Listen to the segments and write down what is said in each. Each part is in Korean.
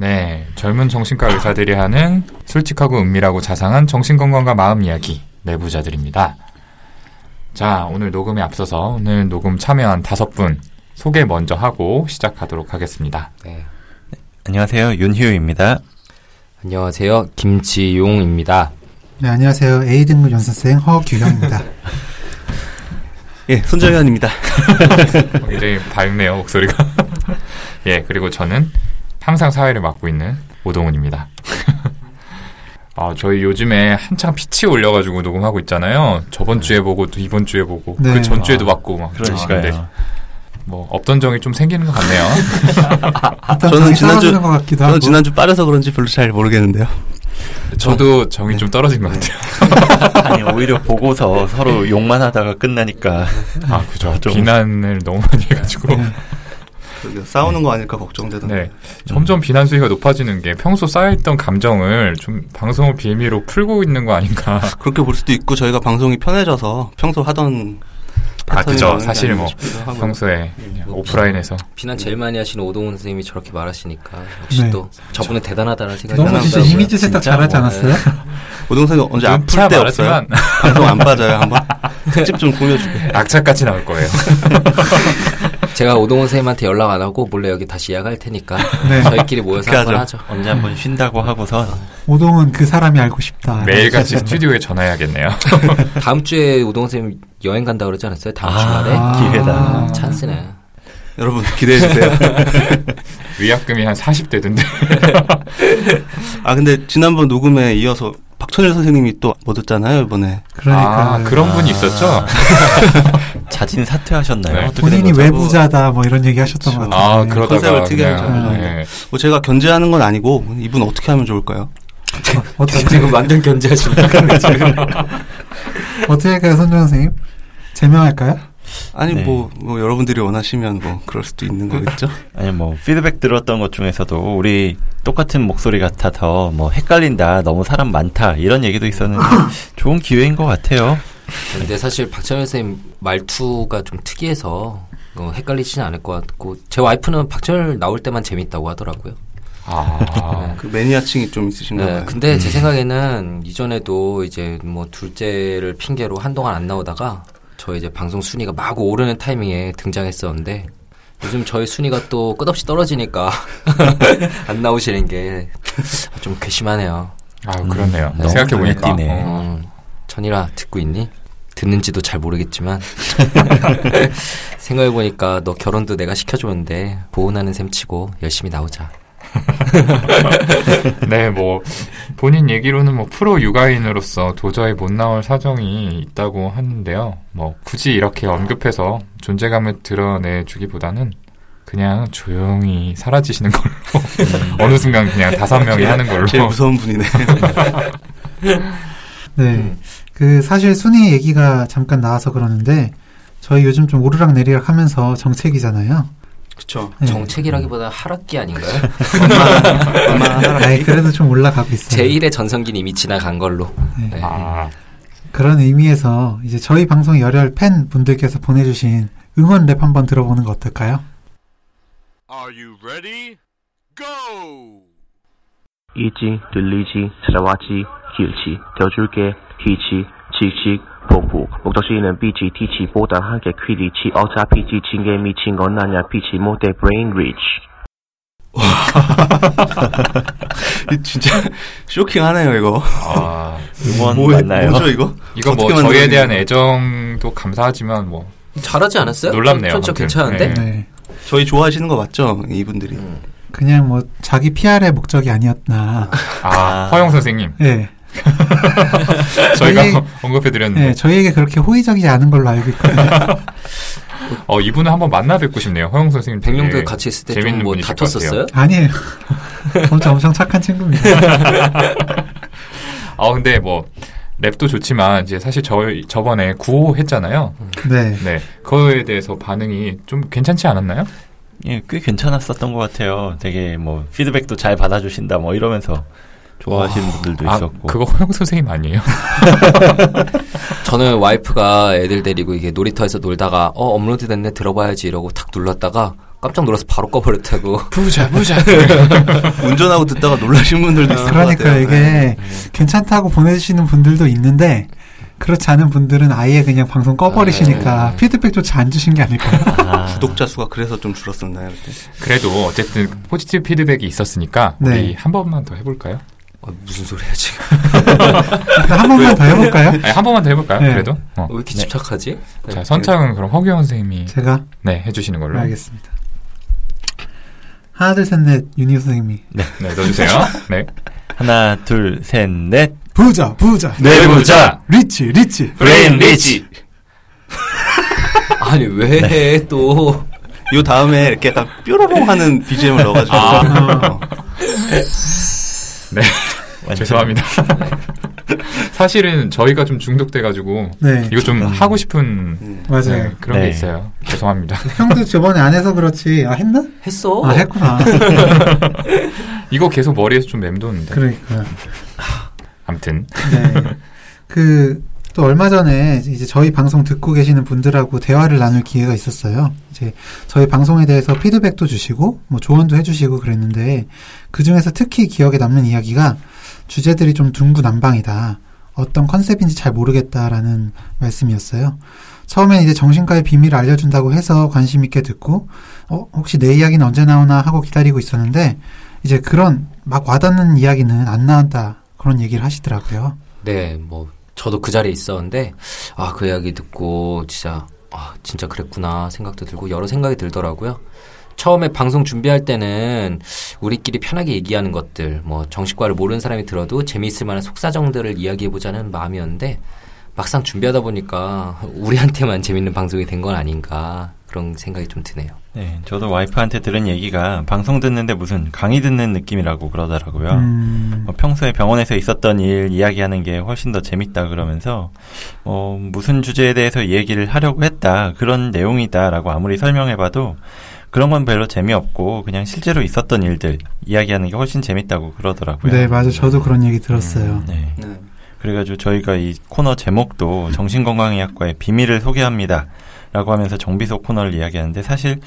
네, 젊은 정신과 의사들이 하는 솔직하고 은밀하고 자상한 정신건강과 마음 이야기 내부자들입니다. 자, 오늘 녹음에 앞서서 오늘 녹음 참여한 다섯 분 소개 먼저 하고 시작하도록 하겠습니다. 네. 안녕하세요. 윤희우입니다. 안녕하세요. 김지용입니다. 네, 안녕하세요. A등급 연습생 허규형입니다. 예, 손정현입니다. 굉장히 밝네요, 목소리가. 예, 그리고 저는 항상 사회를 맡고 있는 오동훈입니다. 아, 저희 요즘에 한창 피치 올려가지고 녹음하고 있잖아요. 저번 주에 보고 또 이번 주에 보고 네. 그 전주에도 받고 막 그런 그러는데 시간이요. 뭐 없던 정이 좀 생기는 것 같네요. 저는 지난주- 떨어지는 것 같기도 하고. 저는 지난주 빠져서 그런지 별로 잘 모르겠는데요. 저도 정이 좀 떨어진 것 같아요. 아니, 오히려 보고서 서로 욕만 하다가 끝나니까. 아, 그죠. 좀- 비난을 너무 많이 해가지고. 네. 싸우는 거 아닐까 걱정되던데. 네. 점점 비난 수위가 높아지는 게 평소 쌓여있던 감정을 좀 방송을 빌미로 풀고 있는 거 아닌가. 그렇게 볼 수도 있고 저희가 방송이 편해져서 평소 하던 아, 그죠. 사실 뭐. 평소에 그냥 오프라인에서. 비난 제일 많이 하시는 오동훈 선생님이 저렇게 말하시니까 역시 네. 또 저분은 대단하다는 생각이 너무 진짜. 이미지 세탁 잘하지 뭐, 않았어요? 오동생이 언제 아플 때 없어요? 방송 안 빠져요 한번 특집 좀 꾸며주게. 악착같이 나올 거예요. 제가 오동훈 선생님한테 연락 안 하고 몰래 여기 다시 예약할 테니까 네. 저희끼리 모여서 한번 하죠. 언제 한번 쉰다고 하고서. 오동은 그 사람이 알고 싶다. 매일같이 스튜디오에 전화해야겠네요. 다음 주에 오동훈 선생님 여행 간다 그러지 않았어요? 다음 아. 주말에 아. 기회다. 찬스네. 여러분 기대해 주세요. 위약금이 한 40대던데. 아 근데 지난번 녹음에 이어서 박천일 선생님이 또못 듣잖아요 이번에. 그러니까 아, 그런 분이 아. 있었죠? 자진 사퇴하셨나요? 네. 본인이? 외부자다 뭐 이런 얘기 하셨던 것 같아요. 아, 네. 그러다가. 컨셉을 특이하게 그냥, 잡아서. 예. 뭐 제가 견제하는 건 아니고 이분 어떻게 하면 좋을까요? 어떻게, 지금 완전 견제하시니까 지금. 어떻게 할까요, 손정 선생님? 제명할까요? 아니 네. 뭐, 뭐 여러분들이 원하시면 뭐 그럴 수도 있는 거겠죠. 아니, 뭐, 피드백 들었던 것 중에서도 우리 똑같은 목소리 같아서 뭐, 헷갈린다, 너무 사람 많다, 이런 얘기도 있었는데, 좋은 기회인 것 같아요. 근데 사실 박찬현 선생님 말투가 좀 특이해서 어, 헷갈리지는 않을 것 같고 제 와이프는 박찬현 나올 때만 재밌다고 하더라고요. 아. 그 매니아층이 좀 있으신가 네, 봐요. 근데 제 생각에는 이전에도 이제 뭐 둘째를 핑계로 한동안 안 나오다가 저 이제 방송 순위가 막 오르는 타이밍에 등장했었는데 요즘 저희 순위가 또 끝없이 떨어지니까 안 나오시는 게 좀 괘씸하네요. 아, 그렇네요. 음, 생각해 보니까. 너무 눈에 띄네. 어. 음, 천이라 듣고 있니? 듣는지도 잘 모르겠지만 생각해 보니까 너 결혼도 내가 시켜줬는데 보온하는 셈 치고 열심히 나오자. 네, 뭐 본인 얘기로는 뭐 프로 육아인으로서 도저히 못 나올 사정이 있다고 하는데요. 뭐 굳이 이렇게 언급해서 존재감을 드러내주기보다는 그냥 조용히 사라지시는 걸로 어느 순간 그냥 다섯 명이 하는 걸로. 제일 무서운 분이네. 네. 그 사실 순위 얘기가 잠깐 나와서 그러는데 저희 요즘 좀 오르락 내리락 하면서 정책이잖아요. 네. 정책이라기보다 하락기 아닌가요? 얼마나 아이, 그래도 좀 올라가고 있어요. 제1의 전성기는 이미 지나간 걸로. 네. 네. 아, 그런 의미에서 이제 저희 방송 열혈 팬 분들께서 보내주신 응원 랩 한번 들어보는 거 어떨까요? Are you ready? Go! 이지, 들리지, 찾아왔지, 길지, 되어줄게, 희치, 칙칙, 폭폭, 목적지는 빛이 티치 보다 한개 퀴리치, 어차피 지친 게 미친 건 아냐, 빛이 못해 brain rich. 이 진짜 쇼킹하네요 이거. 아 응원 뭐, 맞나요? 뭐죠 이거? 이거 뭐 저희에. 대한 애정도 감사하지만 뭐 잘하지 않았어요? 놀랍네요, 아무튼. 괜찮은데? 네. 네. 저희 좋아하시는 거 맞죠? 이분들이. 음. 그냥 뭐 자기 PR의 목적이 아니었나. 아, 아. 허영 선생님 네. 저희가 저희- 언급해드렸는데 네, 저희에게 그렇게 호의적이지 않은 걸로 알고 있거든요. 어 이분은 한번 만나 뵙고 싶네요. 허영 선생님 백령들 같이 있을 때좀 재밌는 뭐. 다퉜었어요? 아니에요. 엄청 엄청 착한 친구입니다. 아 근데 뭐 랩도 좋지만 이제 사실 저희 저번에 구호 했잖아요. 네. 네 그거에 대해서 반응이 좀 괜찮지 않았나요? 예, 꽤 괜찮았었던 것 같아요. 되게 뭐, 피드백도 잘 받아주신다, 뭐, 이러면서 좋아하시는 분들도 아 있었고. 그거 허영 선생님 아니에요? 저는 와이프가 애들 데리고 이게 놀이터에서 놀다가 어 업로드 됐네 들어봐야지 이러고 탁 눌렀다가 깜짝 놀라서 바로 꺼버렸다고. 부자 부자. 운전하고 듣다가 놀라신 분들도 있을 것 그러니까 같아요. 이게 네. 괜찮다고 보내주시는 분들도 있는데 그렇지 않은 분들은 아예 그냥 방송 꺼버리시니까 네. 피드백조차 안 주신 게 아닐까요? 아, 구독자 수가 그래서 좀 줄었었나요? 그때? 그래도 어쨌든 포지티브 피드백이 있었으니까 네. 우리 한 번만 더 해볼까요? 어, 무슨 소리야 지금? 일단 한 번만 더 해볼까요? 아니, 한 번만 더 해볼까요? 네. 그래도. 어. 왜 이렇게 집착하지? 자 선창은 그럼 허규원 선생님이 제가 네 해주시는 걸로. 알겠습니다. 하나 둘 셋 넷 윤희 선생님이 네 넣어주세요. 네. 하나, 둘, 셋, 넷. 부자 부자 뇌부자. rich rich brain rich. 아니 왜 또? 요 다음에 이렇게 약간 뾰로롱 하는 BGM을 넣어가지고. 어. 네. 죄송합니다. 사실은 저희가 좀 중독돼가지고 네 이거 좀 하고 싶은 음. 맞아요. 네, 그런 네. 게 있어요. 죄송합니다. 형도 저번에 안 해서 그렇지 아 했나? 했어. 아 했구나. 이거 계속 머리에서 좀 맴도는데. 그러니까 아무튼 네. 그, 또 얼마 전에 이제 저희 방송 듣고 계시는 분들하고 대화를 나눌 기회가 있었어요. 이제 저희 방송에 대해서 피드백도 주시고, 뭐 조언도 해주시고 그랬는데, 그 중에서 특히 기억에 남는 이야기가 주제들이 좀 둥구난방이다. 어떤 컨셉인지 잘 모르겠다라는 말씀이었어요. 처음엔 이제 정신과의 비밀을 알려준다고 해서 관심 있게 듣고, 어, 혹시 내 이야기는 언제 나오나 하고 기다리고 있었는데, 이제 그런 막 와닿는 이야기는 안 나왔다. 그런 얘기를 하시더라고요. 네, 뭐 저도 그 자리에 있었는데 아 그 이야기 듣고 진짜 아 진짜 그랬구나 생각도 들고 여러 생각이 들더라고요. 처음에 방송 준비할 때는 우리끼리 편하게 얘기하는 것들, 뭐 정식과를 모르는 사람이 들어도 재미있을 만한 속사정들을 이야기해보자는 마음이었는데 막상 준비하다 보니까 우리한테만 재밌는 방송이 된 건 아닌가 그런 생각이 좀 드네요. 네, 저도 와이프한테 들은 얘기가 방송 듣는데 무슨 강의 듣는 느낌이라고 그러더라고요. 음, 뭐 평소에 병원에서 있었던 일 이야기하는 게 훨씬 더 재밌다 그러면서 어, 무슨 주제에 대해서 얘기를 하려고 했다 그런 내용이다라고 아무리 설명해봐도 그런 건 별로 재미없고 그냥 실제로 있었던 일들 이야기하는 게 훨씬 재밌다고 그러더라고요. 네, 맞아. 저도 그런 얘기 들었어요. 네. 네. 그래가지고 저희가 이 코너 제목도 정신건강의학과의 비밀을 소개합니다. 라고 하면서 정비소 코너를 이야기하는데 사실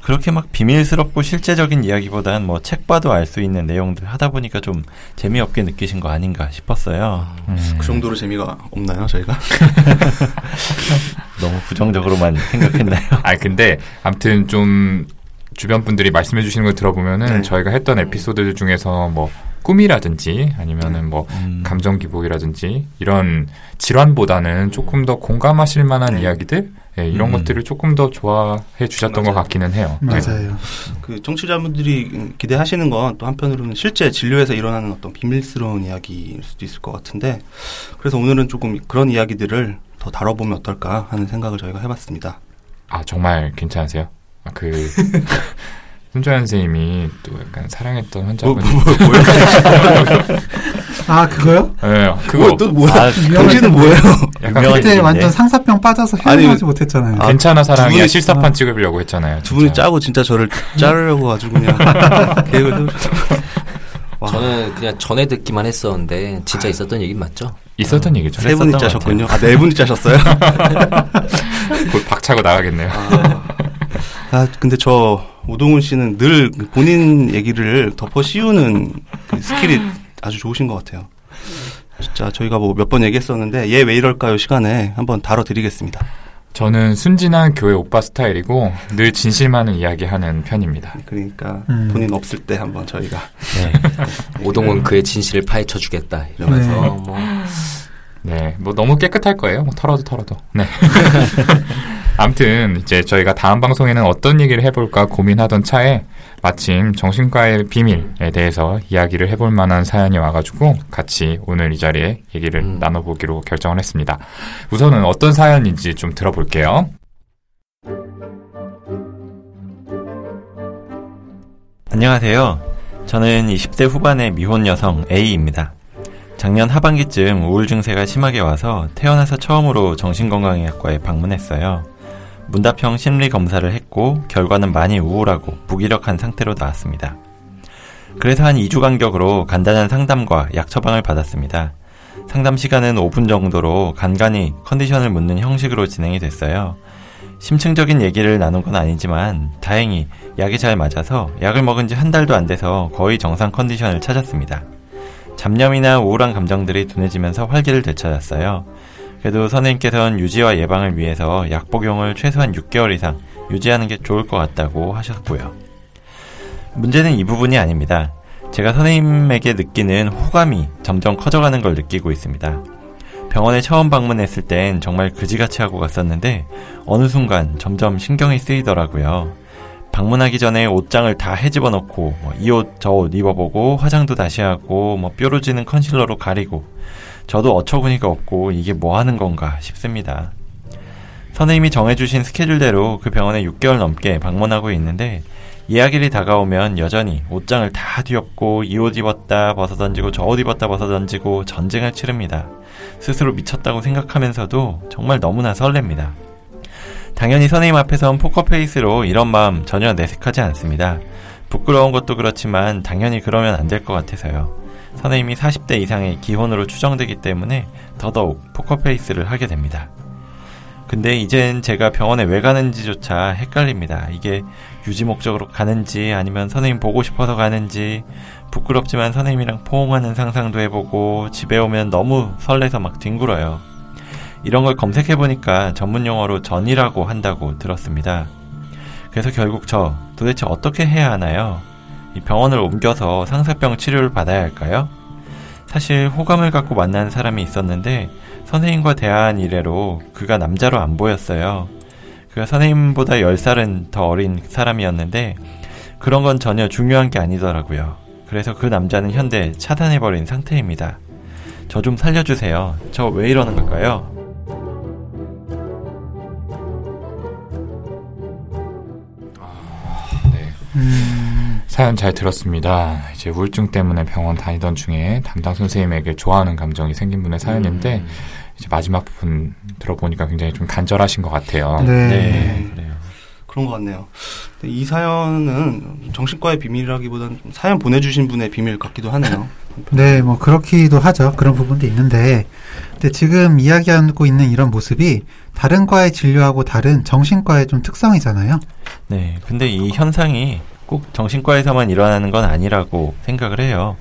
그렇게 막 비밀스럽고 실제적인 이야기보다는 뭐책 봐도 알 수 있는 내용들 하다 보니까 좀 재미없게 느끼신 거 아닌가 싶었어요. 음. 그 정도로 재미가 없나요, 저희가? 너무 부정적으로만 생각했나요? 아 근데 아무튼 좀 주변 분들이 말씀해 주시는 걸 들어보면은 네. 저희가 했던 에피소드 중에서 뭐 꿈이라든지 아니면은 뭐 음. 감정 기복이라든지 이런 질환보다는 조금 더 공감하실 만한 네. 이야기들 예, 이런 음. 것들을 조금 더 좋아해 주셨던 것 맞아요. 같기는 해요. 네. 맞아요. 그 청취자분들이 기대하시는 건 또 한편으로는 실제 진료에서 일어나는 어떤 비밀스러운 이야기일 수도 있을 것 같은데 그래서 오늘은 조금 그런 이야기들을 더 다뤄보면 어떨까 하는 생각을 저희가 해봤습니다. 아 정말 괜찮으세요? 아, 그 손조연 선생님이 또 약간 사랑했던 환자분. 아, 그거요? 예, 그거 또 뭐야? 아, 당신은 뭐예요? 약간 그때. 완전 상사병 빠져서 헤어나지 못했잖아요. 아, 괜찮아 사랑이야 분이- 실사판 찍으려고 했잖아요. 두 분이. 짜고 진짜 저를 자르려고 가지고 그냥 계획을 저는 그냥 전에 듣기만 했었는데 진짜 있었던 얘기 맞죠? 있었던 얘기죠. 세 분이 짜셨군요. 아, 네 분이 짜셨어요? 곧 박차고 나가겠네요. 아, 근데 저 오동훈 씨는 늘 본인 얘기를 덮어 씌우는 그 스킬이 아주 좋으신 것 같아요. 진짜 저희가 뭐 몇 번 얘기했었는데 얘 왜 이럴까요 시간에 한번 다뤄드리겠습니다. 저는 순진한 교회 오빠 스타일이고 늘 진실만을 이야기하는 편입니다. 그러니까 음. 본인 없을 때 한번 저희가 네. 오동은 그의 진실을 파헤쳐 주겠다 이러면서 네. 뭐 네, 뭐 너무 깨끗할 거예요. 뭐 털어도 털어도. 네. 아무튼 이제 저희가 다음 방송에는 어떤 얘기를 해볼까 고민하던 차에 마침 정신과의 비밀에 대해서 이야기를 해볼 만한 사연이 와가지고 같이 오늘 이 자리에 얘기를 음. 나눠보기로 결정을 했습니다. 우선은 어떤 사연인지 좀 들어볼게요. 안녕하세요. 저는 20대 후반의 미혼 여성 A입니다. 작년 하반기쯤 우울 증세가 심하게 와서 태어나서 처음으로 정신건강의학과에 방문했어요. 문답형 심리 검사를 했고 결과는 많이 우울하고 무기력한 상태로 나왔습니다. 그래서 한 2주 간격으로 간단한 상담과 약 처방을 받았습니다. 상담 시간은 5분 정도로 간간히 컨디션을 묻는 형식으로 진행이 됐어요. 심층적인 얘기를 나눈 건 아니지만 다행히 약이 잘 맞아서 약을 먹은 지 한 달도 안 돼서 거의 정상 컨디션을 찾았습니다. 잡념이나 우울한 감정들이 둔해지면서 활기를 되찾았어요. 그래도 선생님께서는 유지와 예방을 위해서 약 복용을 최소한 6개월 이상 유지하는 게 좋을 것 같다고 하셨고요. 문제는 이 부분이 아닙니다. 제가 선생님에게 느끼는 호감이 점점 커져가는 걸 느끼고 있습니다. 병원에 처음 방문했을 땐 정말 그지같이 하고 갔었는데 어느 순간 점점 신경이 쓰이더라고요. 방문하기 전에 옷장을 다 헤집어 놓고 뭐이옷 저 옷 입어보고 화장도 다시 하고 뭐 뾰루지는 컨실러로 가리고 저도 어처구니가 없고 이게 뭐 하는 건가 싶습니다. 선생님이 정해주신 스케줄대로 그 병원에 6개월 넘게 방문하고 있는데 예약일이 다가오면 여전히 옷장을 다 뒤엎고 이 옷 입었다 벗어 던지고 저 옷 입었다 벗어 던지고 전쟁을 치릅니다. 스스로 미쳤다고 생각하면서도 정말 너무나 설렙니다. 당연히 선생님 앞에선 포커페이스로 이런 마음 전혀 내색하지 않습니다. 부끄러운 것도 그렇지만 당연히 그러면 안 될 것 같아서요. 선생님이 40대 이상의 기혼으로 추정되기 때문에 더더욱 포커페이스를 하게 됩니다. 근데 이젠 제가 병원에 왜 가는지조차 헷갈립니다. 이게 유지 목적으로 가는지 아니면 선생님 보고 싶어서 가는지 부끄럽지만 선생님이랑 포옹하는 상상도 해보고 집에 오면 너무 설레서 막 뒹굴어요. 이런 걸 검색해보니까 전문 용어로 전이라고 한다고 들었습니다. 그래서 결국 저 도대체 어떻게 해야 하나요? 이 병원을 옮겨서 상사병 치료를 받아야 할까요? 사실 호감을 갖고 만난 사람이 있었는데 선생님과 대화한 이래로 그가 남자로 안 보였어요. 그가 선생님보다 10살은 더 어린 사람이었는데 그런 건 전혀 중요한 게 아니더라고요. 그래서 그 남자는 현재 차단해버린 상태입니다. 저 좀 살려주세요. 저 왜 이러는 걸까요? 네. 음, 사연 잘 들었습니다. 이제 우울증 때문에 병원 다니던 중에 담당 선생님에게 좋아하는 감정이 생긴 분의 사연인데 음. 이제 마지막 부분 들어보니까 굉장히 좀 간절하신 것 같아요. 네. 그래요. 그런 것 같네요. 근데 이 사연은 정신과의 비밀이라기보다는 좀 사연 보내주신 분의 비밀 같기도 하네요. 네, 뭐 그렇기도 하죠. 그런 부분도 있는데, 근데 지금 이야기하고 있는 이런 모습이 다른 과의 진료하고 다른 정신과의 좀 특성이잖아요. 네. 근데 이 현상이 꼭 정신과에서만 일어나는 건 아니라고 생각을 해요.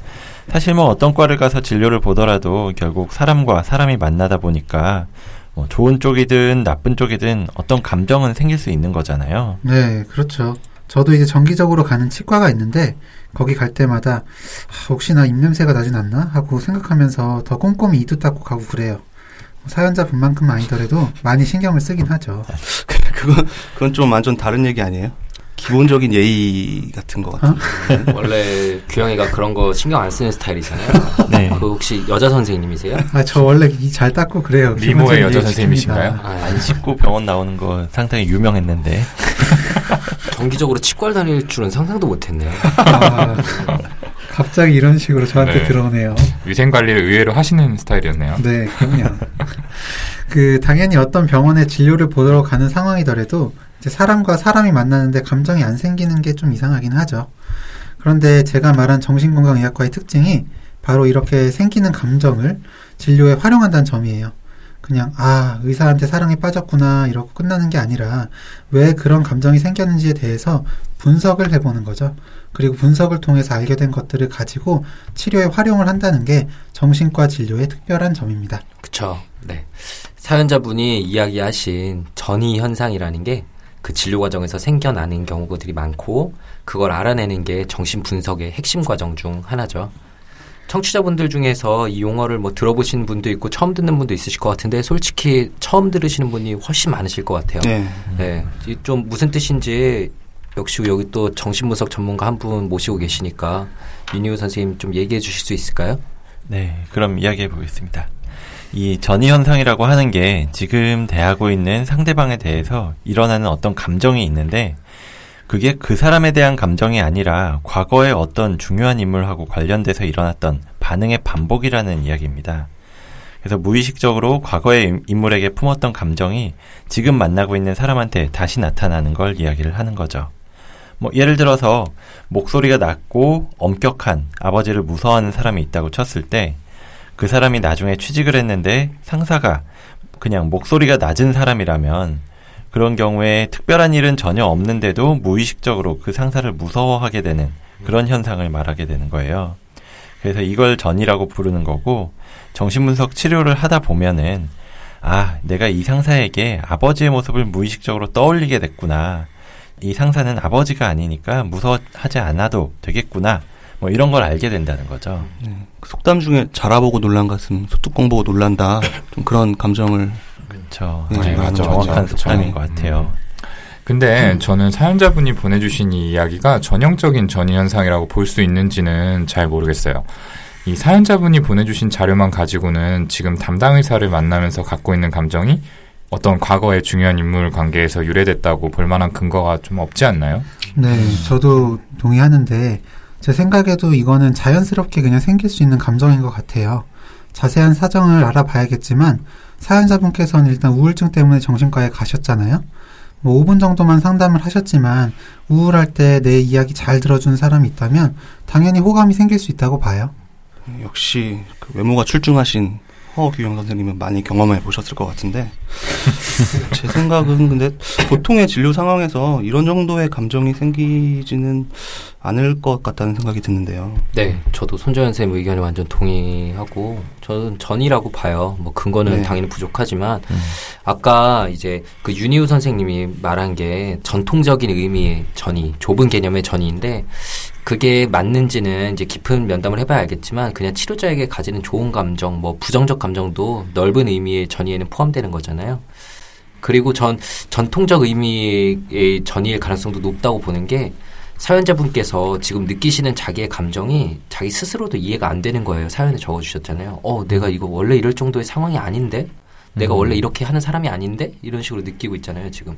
사실 뭐 어떤 과를 가서 진료를 보더라도 결국 사람과 사람이 만나다 보니까 뭐 좋은 쪽이든 나쁜 쪽이든 어떤 감정은 생길 수 있는 거잖아요. 네, 그렇죠. 저도 이제 정기적으로 가는 치과가 있는데 거기 갈 때마다 아, 혹시나 입냄새가 나진 않나 하고 생각하면서 더 꼼꼼히 이도 닦고 가고 그래요. 사연자분만큼 아니더라도 많이 신경을 쓰긴 하죠. 그건 그건 좀 완전 다른 얘기 아니에요? 기본적인 예의 같은 것 같아요. 원래 규영이가 그런 거 신경 안 쓰는 스타일이잖아요. 네. 그 혹시 여자 선생님이세요? 아, 저 원래 이잘 닦고 그래요. 미모의 여자 선생님이신가요? 아, 안 씻고 병원 나오는 거 상당히 유명했는데. 정기적으로 치과를 다닐 줄은 상상도 못했네요. 아, 갑자기 이런 식으로 저한테 네. 들어오네요. 위생 관리를 의외로 하시는 스타일이었네요. 네, 그럼요. 그 당연히 어떤 병원에 진료를 보러 가는 상황이더라도 이제 사람과 사람이 만나는데 감정이 안 생기는 게 좀 이상하긴 하죠. 그런데 제가 말한 정신건강의학과의 특징이 바로 이렇게 생기는 감정을 진료에 활용한다는 점이에요. 그냥 아 의사한테 사랑에 빠졌구나 이러고 끝나는 게 아니라 왜 그런 감정이 생겼는지에 대해서 분석을 해보는 거죠. 그리고 분석을 통해서 알게 된 것들을 가지고 치료에 활용을 한다는 게 정신과 진료의 특별한 점입니다. 그쵸. 네. 사연자분이 이야기하신 전이 현상이라는 게 그 진료 과정에서 생겨나는 경우들이 많고 그걸 알아내는 게 정신 분석의 핵심 과정 중 하나죠. 청취자분들 중에서 이 용어를 뭐 들어보신 분도 있고 처음 듣는 분도 있으실 것 같은데 솔직히 처음 들으시는 분이 훨씬 많으실 것 같아요. 네. 네. 이좀 무슨 뜻인지 역시 여기 또 정신분석 전문가 한 분 모시고 계시니까 윤희우 선생님 좀 얘기해 주실 수 있을까요? 네, 그럼 이야기해 보겠습니다. 이 전이 현상이라고 하는 게 지금 대하고 있는 상대방에 대해서 일어나는 어떤 감정이 있는데 그게 그 사람에 대한 감정이 아니라 과거의 어떤 중요한 인물하고 관련돼서 일어났던 반응의 반복이라는 이야기입니다. 그래서 무의식적으로 과거의 인물에게 품었던 감정이 지금 만나고 있는 사람한테 다시 나타나는 걸 이야기를 하는 거죠. 뭐 예를 들어서 목소리가 낮고 엄격한 아버지를 무서워하는 사람이 있다고 쳤을 때 그 사람이 나중에 취직을 했는데 상사가 그냥 목소리가 낮은 사람이라면 그런 경우에 특별한 일은 전혀 없는데도 무의식적으로 그 상사를 무서워하게 되는 그런 현상을 말하게 되는 거예요. 그래서 이걸 전이라고 부르는 거고 정신분석 치료를 하다 보면은 아, 내가 이 상사에게 아버지의 모습을 무의식적으로 떠올리게 됐구나. 이 상사는 아버지가 아니니까 무서워하지 않아도 되겠구나. 뭐 이런 걸 알게 된다는 거죠. 네. 그 속담 중에 자라보고 놀란 가슴, 소뚜껑 보고 놀란다. 좀 그런 감정을 그렇죠. 네, 네, 맞아, 정확한 맞아. 속담인 음. 것 같아요. 근데 저는 사연자분이 보내주신 이 이야기가 전형적인 전이 현상이라고 볼 수 있는지는 잘 모르겠어요. 이 사연자분이 보내주신 자료만 가지고는 지금 담당 의사를 만나면서 갖고 있는 감정이 어떤 과거의 중요한 인물 관계에서 유래됐다고 볼 만한 근거가 좀 없지 않나요? 네, 저도 동의하는데 제 생각에도 이거는 자연스럽게 그냥 생길 수 있는 감정인 것 같아요. 자세한 사정을 알아봐야겠지만 사연자분께서는 일단 우울증 때문에 정신과에 가셨잖아요. 뭐 5분 정도만 상담을 하셨지만 우울할 때 내 이야기 잘 들어주는 사람이 있다면 당연히 호감이 생길 수 있다고 봐요. 역시 그 외모가 출중하신 허규영 선생님은 많이 경험해 보셨을 것 같은데 제 생각은 근데 보통의 진료 상황에서 이런 정도의 감정이 생기지는 않을 것 같다는 생각이 드는데요. 네, 저도 손정현 쌤 의견에 완전 동의하고 저는 전이라고 봐요. 뭐 근거는 네. 당연히 부족하지만 아까 이제 그 윤희우 선생님이 말한 게 전통적인 의미의 전이 좁은 개념의 전이인데 그게 맞는지는 이제 깊은 면담을 해봐야 알겠지만 그냥 치료자에게 가지는 좋은 감정, 뭐 부정적 감정도 넓은 의미의 전이에는 포함되는 거잖아요. 그리고 전 전통적 의미의 전이일 가능성도 높다고 보는 게 사연자분께서 지금 느끼시는 자기의 감정이 자기 스스로도 이해가 안 되는 거예요. 사연에 적어주셨잖아요. 어, 내가 이거 원래 이럴 정도의 상황이 아닌데? 내가 원래 이렇게 하는 사람이 아닌데? 이런 식으로 느끼고 있잖아요, 지금.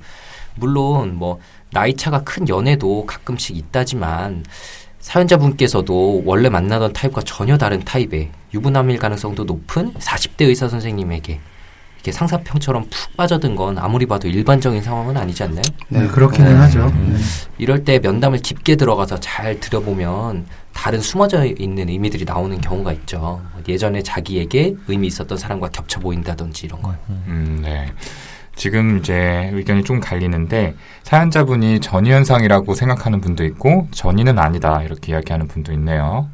물론, 뭐, 나이 차가 큰 연애도 가끔씩 있다지만, 사연자분께서도 원래 만나던 타입과 전혀 다른 타입의 유부남일 가능성도 높은 40대 의사 선생님에게 이렇게 상사평처럼 푹 빠져든 건 아무리 봐도 일반적인 상황은 아니지 않나요? 네, 그렇기는 네. 하죠. 네. 이럴 때 면담을 깊게 들어가서 잘 들어보면 다른 숨어져 있는 의미들이 나오는 경우가 있죠. 예전에 자기에게 의미 있었던 사람과 겹쳐 보인다든지 이런 거요. 음, 네. 지금 이제 의견이 좀 갈리는데 사연자분이 전이 현상이라고 생각하는 분도 있고 전이는 아니다 이렇게 이야기하는 분도 있네요.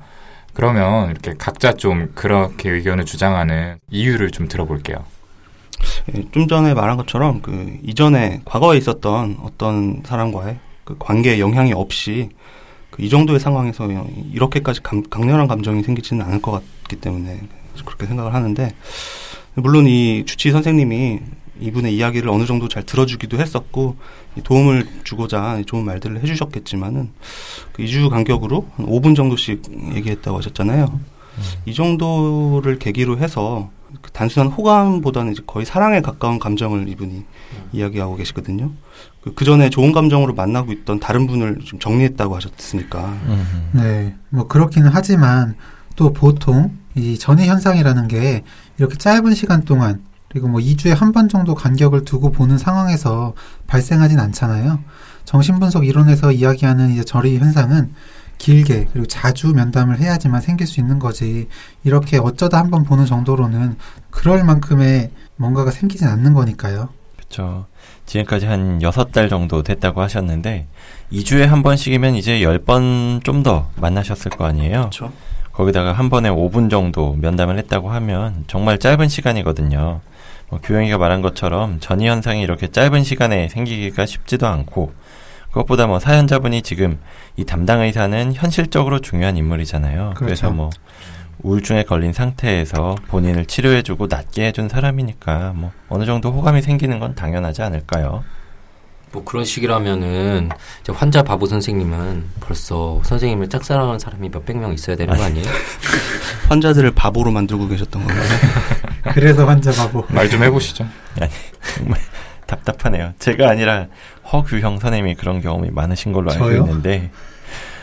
그러면 이렇게 각자 좀 그렇게 의견을 주장하는 이유를 좀 들어볼게요. 예, 좀 전에 말한 것처럼 그 이전에 과거에 있었던 어떤 사람과의 그 관계에 영향이 없이 그 이 정도의 상황에서 이렇게까지 감- 강렬한 감정이 생기지는 않을 것 같기 때문에 그렇게 생각을 하는데 물론 이 주치 선생님이 이분의 이야기를 어느 정도 잘 들어주기도 했었고 이 도움을 주고자 좋은 말들을 해주셨겠지만은 그 2주 간격으로 한 5분 정도씩 얘기했다고 하셨잖아요. 이 정도를 계기로 해서 그 단순한 호감보다는 이제 거의 사랑에 가까운 감정을 이분이 이야기하고 계시거든요. 그, 그 전에 좋은 감정으로 만나고 있던 다른 분을 좀 정리했다고 하셨으니까. 음. 네, 뭐 그렇기는 하지만 또 보통 이 전이 현상이라는 게 이렇게 짧은 시간 동안 그리고 뭐 2주에 한 번 정도 간격을 두고 보는 상황에서 발생하진 않잖아요. 정신분석 이론에서 이야기하는 이제 전이 현상은 길게 그리고 자주 면담을 해야지만 생길 수 있는 거지. 이렇게 어쩌다 한 번 보는 정도로는 그럴 만큼의 뭔가가 생기진 않는 거니까요. 그렇죠. 지금까지 한 6달 정도 됐다고 하셨는데 2주에 한 번씩이면 이제 10번 좀 더 만나셨을 거 아니에요. 그렇죠. 거기다가 한 번에 5분 정도 면담을 했다고 하면 정말 짧은 시간이거든요. 뭐 교영이가 말한 것처럼 전이 현상이 이렇게 짧은 시간에 생기기가 쉽지도 않고 그것보다 뭐 사연자분이 지금 이 담당 의사는 현실적으로 중요한 인물이잖아요. 그래서 그렇죠. 뭐 우울증에 걸린 상태에서 본인을 치료해주고 낫게 해준 사람이니까 뭐 어느 정도 호감이 생기는 건 당연하지 않을까요? 뭐 그런 식이라면은 이제 환자 바보 선생님은 벌써 선생님을 짝사랑하는 사람이 몇백 명 있어야 되는 거 아니에요? 환자들을 바보로 만들고 계셨던 건가요? 그래서 환자 바보. 말 좀 해보시죠. 정말 답답하네요. 제가 아니라 허규형 선생님이 그런 경험이 많으신 걸로 알고 저요? 있는데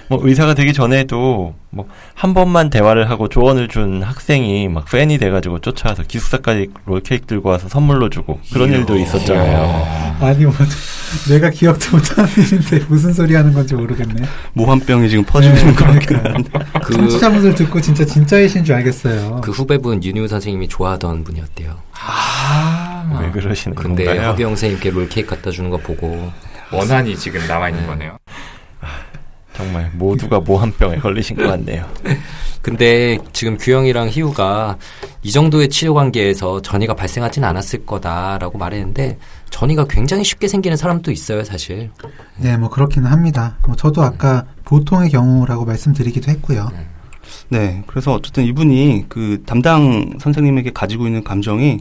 뭐 의사가 되기 전에도 뭐 한 번만 대화를 하고 조언을 준 학생이 막 팬이 돼가지고 쫓아와서 기숙사까지 롤케이크 들고 와서 선물로 주고 그런 일도 있었잖아요. 아니 뭐 내가 기억도 못하는 일인데 무슨 소리 하는 건지 모르겠네. 모한병이 지금 것 같긴 한데. 그, 청취자분들 듣고 진짜 진짜이신 줄 알겠어요. 그 후배분 윤희우 선생님이 좋아하던 분이었대요. 아, 아, 왜 그러시는 근데 건가요? 허비영 선생님께 롤케이크 갖다 주는 거 보고 원한이 지금 남아 있는 거네요. 정말 모두가 모한병에 걸리신 것 같네요. 근데 지금 규영이랑 희우가 이 정도의 치료 관계에서 전이가 발생하진 않았을 거다라고 말했는데 전이가 굉장히 쉽게 생기는 사람도 있어요, 사실. 네, 뭐 그렇기는 합니다. 뭐 저도 아까 보통의 경우라고 말씀드리기도 했고요. 네, 그래서 어쨌든 이분이 그 담당 선생님에게 가지고 있는 감정이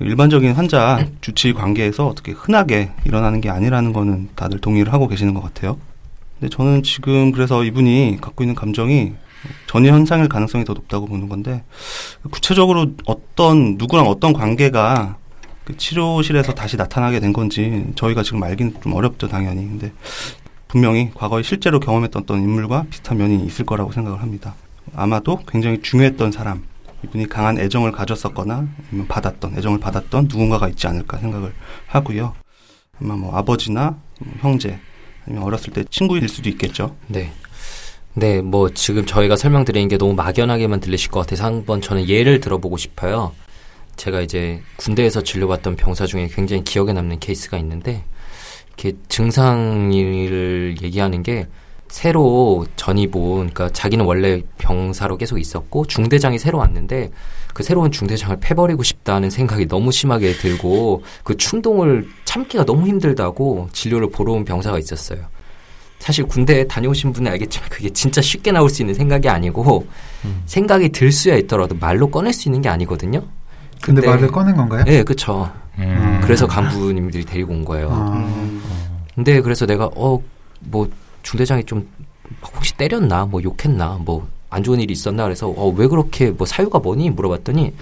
일반적인 환자 주치 관계에서 어떻게 흔하게 일어나는 게 아니라는 거는 다들 동의를 하고 계시는 것 같아요. 근데 저는 지금 그래서 이분이 갖고 있는 감정이 전이 현상일 가능성이 더 높다고 보는 건데 구체적으로 어떤 누구랑 어떤 관계가 그 치료실에서 다시 나타나게 된 건지 저희가 지금 알기는 좀 어렵죠 당연히 근데 분명히 과거에 실제로 경험했던 어떤 인물과 비슷한 면이 있을 거라고 생각을 합니다. 아마도 굉장히 중요했던 사람, 이분이 강한 애정을 가졌었거나 받았던 애정을 받았던 누군가가 있지 않을까 생각을 하고요. 아마 뭐 아버지나 뭐 형제 아니면 어렸을 때 친구일 수도 있겠죠. 네. 네, 뭐 지금 저희가 설명드리는 게 너무 막연하게만 들리실 것 같아서 한번 저는 예를 들어보고 싶어요. 제가 이제 군대에서 진료받던 병사 중에 굉장히 기억에 남는 케이스가 있는데 이렇게 증상을 얘기하는 게 새로 전입 온 그러니까 자기는 원래 병사로 계속 있었고 중대장이 새로 왔는데 그 새로운 중대장을 패버리고 싶다는 생각이 너무 심하게 들고 그 충동을 참기가 너무 힘들다고 진료를 보러 온 병사가 있었어요. 사실 군대에 다녀오신 분은 알겠지만 그게 진짜 쉽게 나올 수 있는 생각이 아니고 생각이 들 수야 있더라도 말로 꺼낼 수 있는 게 아니거든요. 근데 근데- 말을 꺼낸 건가요? 네, 그쵸. 음. 그래서 간부님들이 데리고 온 거예요. 아, 근데 그래서 내가 어 뭐 중대장이 좀 혹시 때렸나 뭐 욕했나 뭐 안 좋은 일이 있었나 그래서 어 왜 그렇게 뭐 사유가 뭐니 물어봤더니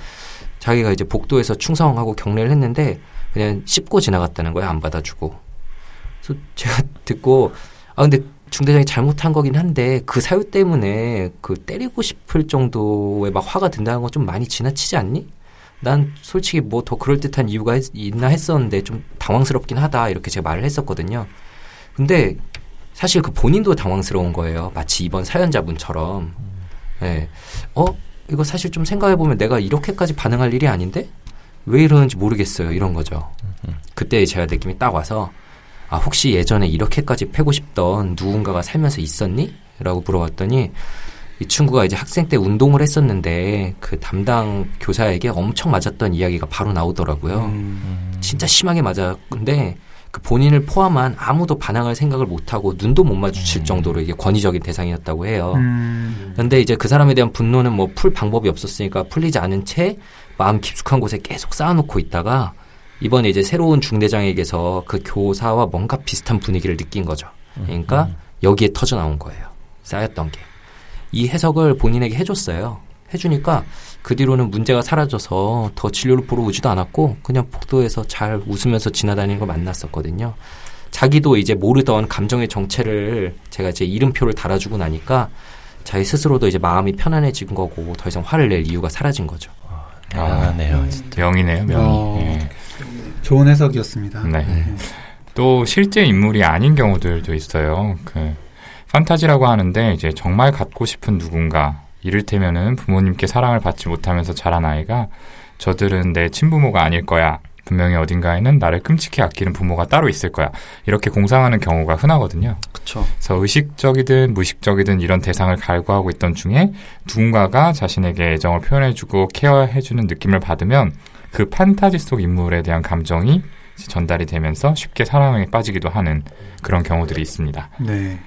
자기가 이제 복도에서 충성하고 경례를 했는데 그냥 씹고 지나갔다는 거야 안 받아주고 그래서 제가 듣고 아 근데 중대장이 잘못한 거긴 한데 그 사유 때문에 그 때리고 싶을 정도의 막 화가 든다는 건 좀 많이 지나치지 않니? 난 솔직히 뭐 더 그럴 듯한 이유가 했- 있나 했었는데 좀 당황스럽긴 하다 이렇게 제가 말을 했었거든요. 근데 사실 그 본인도 당황스러운 거예요. 마치 이번 사연자분처럼. 예. 어? 이거 사실 좀 생각해보면 내가 이렇게까지 반응할 일이 아닌데? 왜 이러는지 모르겠어요. 이런 거죠. 그때 제가 느낌이 딱 와서, 아, 혹시 예전에 이렇게까지 패고 싶던 누군가가 살면서 있었니? 라고 물어봤더니, 이 친구가 이제 학생 때 운동을 했었는데, 그 담당 교사에게 엄청 맞았던 이야기가 바로 나오더라고요. 음, 진짜 심하게 맞아. 근데 그 본인을 포함한 아무도 반항할 생각을 못하고 눈도 못 마주칠 정도로 이게 권위적인 대상이었다고 해요. 음, 근데 이제 그 사람에 대한 분노는 뭐 풀 방법이 없었으니까 풀리지 않은 채 마음 깊숙한 곳에 계속 쌓아놓고 있다가 이번에 이제 새로운 중대장에게서 그 교사와 뭔가 비슷한 분위기를 느낀 거죠. 그러니까 여기에 터져 나온 거예요. 쌓였던 게. 이 해석을 본인에게 해줬어요. 해주니까 그 뒤로는 문제가 사라져서 더 진료를 보러 오지도 않았고 그냥 복도에서 잘 웃으면서 지나다니는 걸 만났었거든요. 자기도 이제 모르던 감정의 정체를 제가 이제 이름표를 달아주고 나니까 자기 스스로도 이제 마음이 편안해진 거고 더 이상 화를 낼 이유가 사라진 거죠. 대단하네요. 진짜. 명이네요, 명이. 어. 예. 좋은 해석이었습니다. 네. 또 실제 인물이 아닌 경우들도 있어요. 그 판타지라고 하는데 이제 정말 갖고 싶은 누군가 이를테면은 부모님께 사랑을 받지 못하면서 자란 아이가 저들은 내 친부모가 아닐 거야. 분명히 어딘가에는 나를 끔찍히 아끼는 부모가 따로 있을 거야. 이렇게 공상하는 경우가 흔하거든요. 그쵸. 그래서 의식적이든 무의식적이든 이런 대상을 갈구하고 있던 중에 누군가가 자신에게 애정을 표현해주고 케어해주는 느낌을 받으면 그 판타지 속 인물에 대한 감정이 전달이 되면서 쉽게 사랑에 빠지기도 하는 그런 경우들이 있습니다. 네.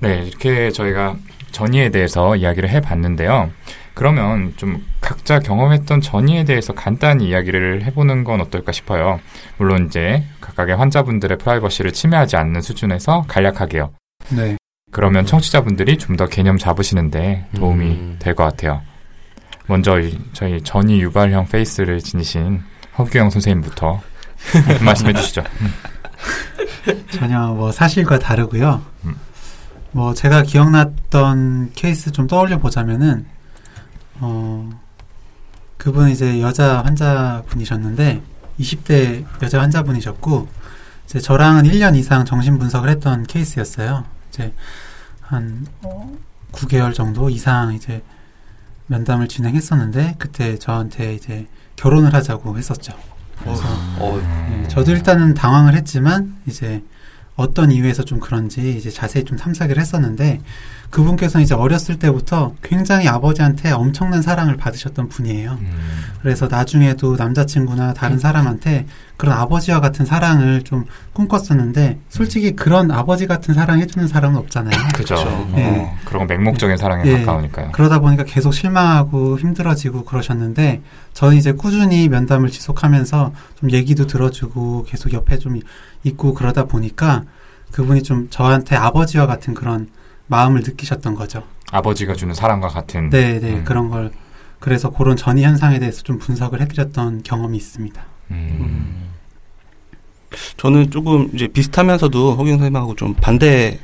네, 이렇게 저희가 전이에 대해서 이야기를 해봤는데요. 그러면 좀 각자 경험했던 전이에 대해서 간단히 이야기를 해보는 건 어떨까 싶어요. 물론 이제 각각의 환자분들의 프라이버시를 침해하지 않는 수준에서 간략하게요. 네. 그러면 청취자분들이 좀 더 개념 잡으시는데 도움이 음. 될것 같아요. 먼저 이- 저희 전이 유발형 페이스를 지니신 허규영 선생님부터 말씀해 주시죠. 전혀 뭐 사실과 다르고요. 음. 뭐 제가 기억났던 케이스 좀 떠올려 보자면은 어 그분은 이제 여자 환자분이셨는데 20대 여자 환자분이셨고 이제 저랑은 1년 이상 정신 분석을 했던 케이스였어요. 이제 한 어, 9개월 정도 이상 이제 면담을 진행했었는데 그때 저한테 이제 결혼을 하자고 했었죠. 그래서 어, 네, 저도 일단은 당황을 했지만 이제 어떤 이유에서 좀 그런지 이제 자세히 좀 탐색을 했었는데 그분께서는 이제 어렸을 때부터 굉장히 아버지한테 엄청난 사랑을 받으셨던 분이에요. 음. 그래서 나중에도 남자친구나 다른 사람한테 그런 아버지와 같은 사랑을 좀 꿈꿨었는데 솔직히 그런 아버지 같은 사랑 해주는 사람은 없잖아요. 그죠. 어, 예. 그런 건 맹목적인 사랑에 예. 가까우니까요. 그러다 보니까 계속 실망하고 힘들어지고 그러셨는데 저는 이제 꾸준히 면담을 지속하면서 좀 얘기도 들어주고 계속 옆에 좀 있고 그러다 보니까 그분이 좀 저한테 아버지와 같은 그런 마음을 느끼셨던 거죠. 아버지가 주는 사랑과 같은. 네, 네 음. 그런 걸 그래서 그런 전이 현상에 대해서 좀 분석을 해드렸던 경험이 있습니다. 음. 저는 조금 이제 비슷하면서도 허경 선생님하고 좀 반대의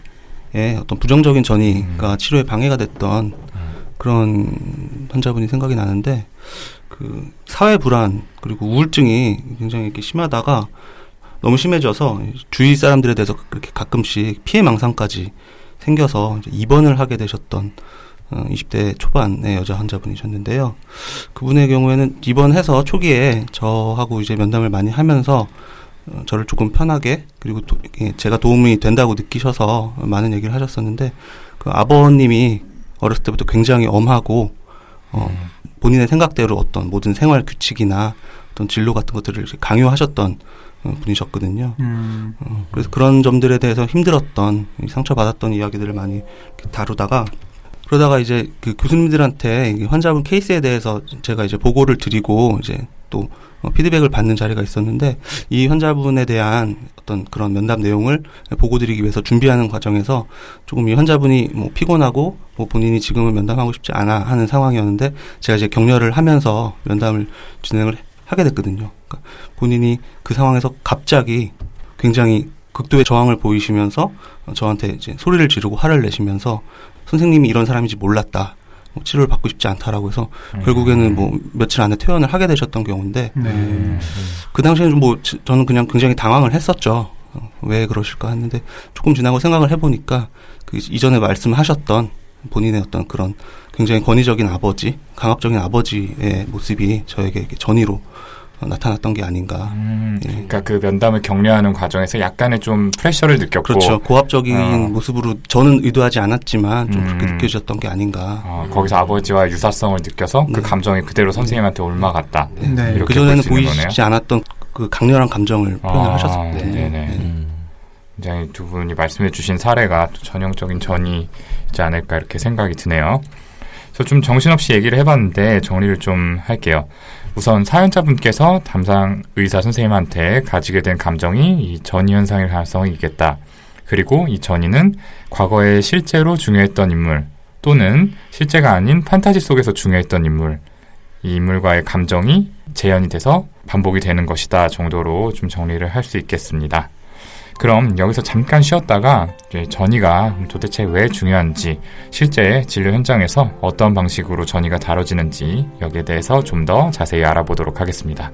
어떤 부정적인 전이가 치료에 방해가 됐던 그런 환자분이 생각이 나는데 그 사회 불안 그리고 우울증이 굉장히 이렇게 심하다가 너무 심해져서 주위 사람들에 대해서 그렇게 가끔씩 피해 망상까지 생겨서 이제 입원을 하게 되셨던 어, 20대 초반의 여자 환자분이셨는데요. 그분의 경우에는 입원해서 초기에 저하고 이제 면담을 많이 하면서 어, 저를 조금 편하게 그리고 도, 예, 제가 도움이 된다고 느끼셔서 많은 얘기를 하셨었는데 그 아버님이 어렸을 때부터 굉장히 엄하고 어, 본인의 생각대로 어떤 모든 생활 규칙이나 어떤 진로 같은 것들을 강요하셨던 어, 분이셨거든요. 음, 어, 그래서 그런 점들에 대해서 힘들었던 이 상처받았던 이야기들을 많이 다루다가 그러다가 이제 그 교수님들한테 이 환자분 케이스에 대해서 제가 이제 보고를 드리고 이제 또 어, 피드백을 받는 자리가 있었는데 이 환자분에 대한 어떤 그런 면담 내용을 보고 드리기 위해서 준비하는 과정에서 조금 이 환자분이 뭐 피곤하고 뭐 본인이 지금은 면담하고 싶지 않아 하는 상황이었는데 제가 이제 격려를 하면서 면담을 진행을 하게 됐거든요. 그러니까 본인이 그 상황에서 갑자기 굉장히 극도의 저항을 보이시면서 어, 저한테 이제 소리를 지르고 화를 내시면서 선생님이 이런 사람인지 몰랐다. 뭐 치료를 받고 싶지 않다라고 해서 결국에는 뭐 며칠 안에 퇴원을 하게 되셨던 경우인데 네. 음. 그 당시에는 좀뭐 저는 그냥 굉장히 당황을 했었죠. 어, 왜 그러실까 했는데 조금 지나고 생각을 해보니까 그 이전에 말씀하셨던 본인의 어떤 그런 굉장히 권위적인 아버지, 강압적인 아버지의 모습이 저에게 전이로 어, 나타났던 게 아닌가. 음, 예. 그러니까 그 면담을 격려하는 과정에서 약간의 좀 프레셔를 느꼈고 그렇죠. 고압적인 어. 모습으로 저는 의도하지 않았지만 좀 그렇게 음. 느껴졌던 게 아닌가. 어, 거기서 아버지와 유사성을 느껴서 그 네. 감정이 그대로 선생님한테 올라갔다. 네. 이렇게 그 전에는 볼수 있는 보이지 거네요. 않았던 그 강렬한 감정을 표현을 아, 하셨거든요. 네네. 음. 굉장히 두 분이 말씀해 주신 사례가 또 전형적인 전이 있지 않을까 이렇게 생각이 드네요. 그래서 좀 정신없이 얘기를 해봤는데 정리를 좀 할게요. 우선 사연자분께서 담당 의사 선생님한테 가지게 된 감정이 이 전이 현상일 가능성이 있겠다. 그리고 이 전이는 과거에 실제로 중요했던 인물 또는 실제가 아닌 판타지 속에서 중요했던 인물 이 인물과의 감정이 재현이 돼서 반복이 되는 것이다 정도로 좀 정리를 할 수 있겠습니다. 그럼 여기서 잠깐 쉬었다가 전이가 도대체 왜 중요한지 실제 진료 현장에서 어떤 방식으로 전이가 다뤄지는지 여기에 대해서 좀 더 자세히 알아보도록 하겠습니다.